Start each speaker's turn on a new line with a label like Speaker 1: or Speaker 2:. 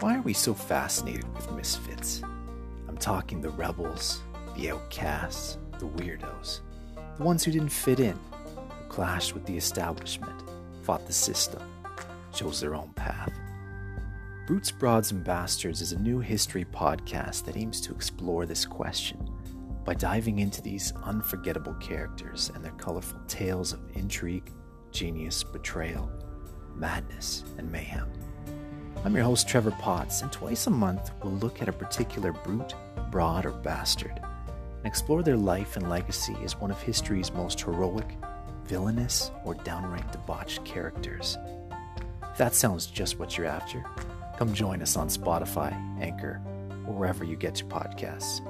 Speaker 1: Why are we so fascinated with misfits? I'm talking the rebels, the outcasts, the weirdos, the ones who didn't fit in, who clashed with the establishment, fought the system, chose their own path. Brutes, Broads, and Bastards is a new history podcast that aims to explore this question by diving into these unforgettable characters and their colorful tales of intrigue, genius, betrayal, madness, and mayhem. I'm your host, Trevor Potts, and twice a month we'll look at a particular brute, broad, or bastard and explore their life and legacy as one of history's most heroic, villainous, or downright debauched characters. If that sounds just what you're after, come join us on Spotify, Anchor, or wherever you get your podcasts.